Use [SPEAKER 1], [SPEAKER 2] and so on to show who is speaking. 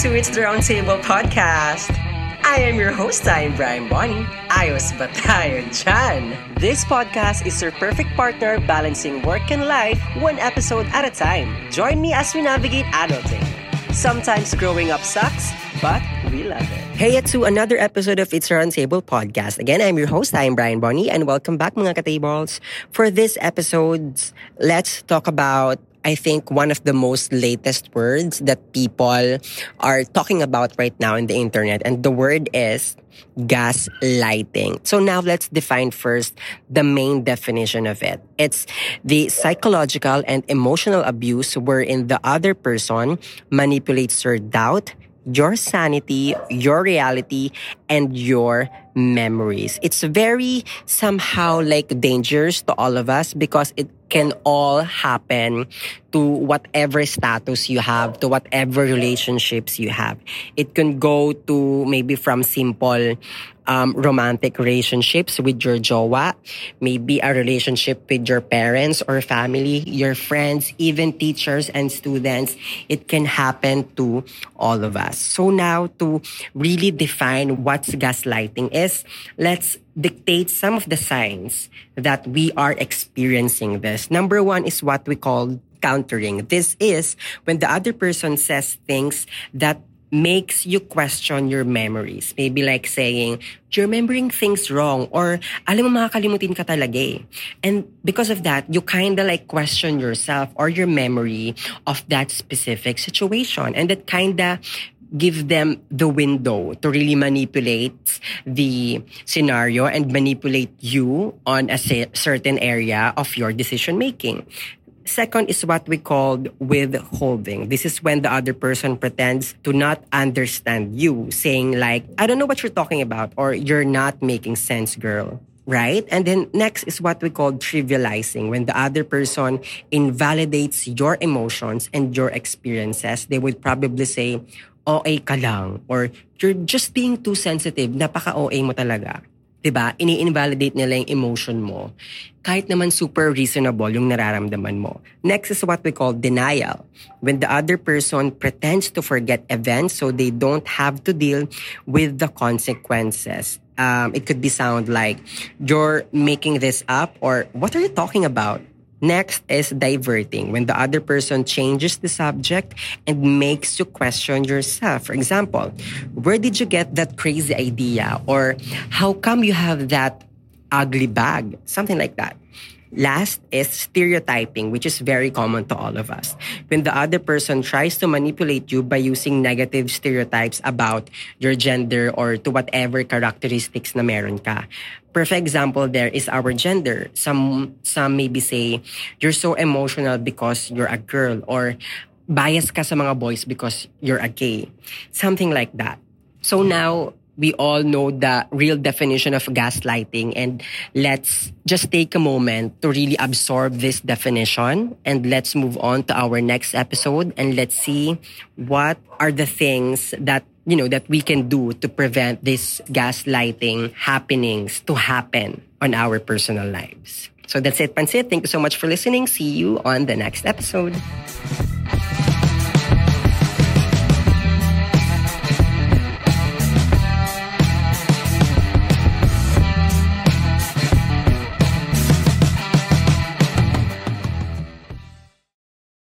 [SPEAKER 1] to It's the Roundtable podcast. I am your host, I am Brian Bonnie. Ayos ba tayo? This podcast is your perfect partner balancing work and life one episode at a time. Join me as we navigate adulting. Sometimes growing up sucks, but we love it. Hey, to another episode of It's Roundtable podcast. Again, I'm your host, I'm Brian Bonnie, and welcome back mga katables. For this episode, let's talk about I think one of the most latest words that people are talking about right now in the internet. And the word is gaslighting. So now let's define first the main definition of it. It's the psychological and emotional abuse wherein the other person manipulates your doubt, your sanity, your reality, and your memories. It's very somehow like dangerous to all of us because it can all happen to whatever status you have, to whatever relationships you have. It can go to maybe from simple um, romantic relationships with your jowa, maybe a relationship with your parents or family, your friends, even teachers and students. It can happen to all of us. So now to really define what gaslighting is, let's dictate some of the signs that we are experiencing this. Number one is what we call countering. This is when the other person says things that makes you question your memories. Maybe like saying, you're remembering things wrong or alam mo makakalimutin ka talaga eh. And because of that, you kind of like question yourself or your memory of that specific situation. And that kind of give them the window to really manipulate the scenario and manipulate you on a certain area of your decision making. Second is what we call withholding. This is when the other person pretends to not understand you, saying like, I don't know what you're talking about, or you're not making sense, girl right? And then next is what we call trivializing. When the other person invalidates your emotions and your experiences, they would probably say, OA ka lang or you're just being too sensitive, napaka-OA mo talaga. 'Di ba? Ini-invalidate nila yung emotion mo. Kahit naman super reasonable yung nararamdaman mo. Next is what we call denial. When the other person pretends to forget events so they don't have to deal with the consequences. Um, it could be sound like you're making this up or what are you talking about? Next is diverting, when the other person changes the subject and makes you question yourself. For example, where did you get that crazy idea? Or how come you have that ugly bag? Something like that. Last is stereotyping, which is very common to all of us. When the other person tries to manipulate you by using negative stereotypes about your gender or to whatever characteristics na meron ka. Perfect example there is our gender. Some some maybe say you're so emotional because you're a girl or bias ka sa mga boys because you're a gay. Something like that. So now we all know the real definition of gaslighting and let's just take a moment to really absorb this definition and let's move on to our next episode and let's see what are the things that you know that we can do to prevent this gaslighting happenings to happen on our personal lives. So that's it, Pansit. Thank you so much for listening. See you on the next episode.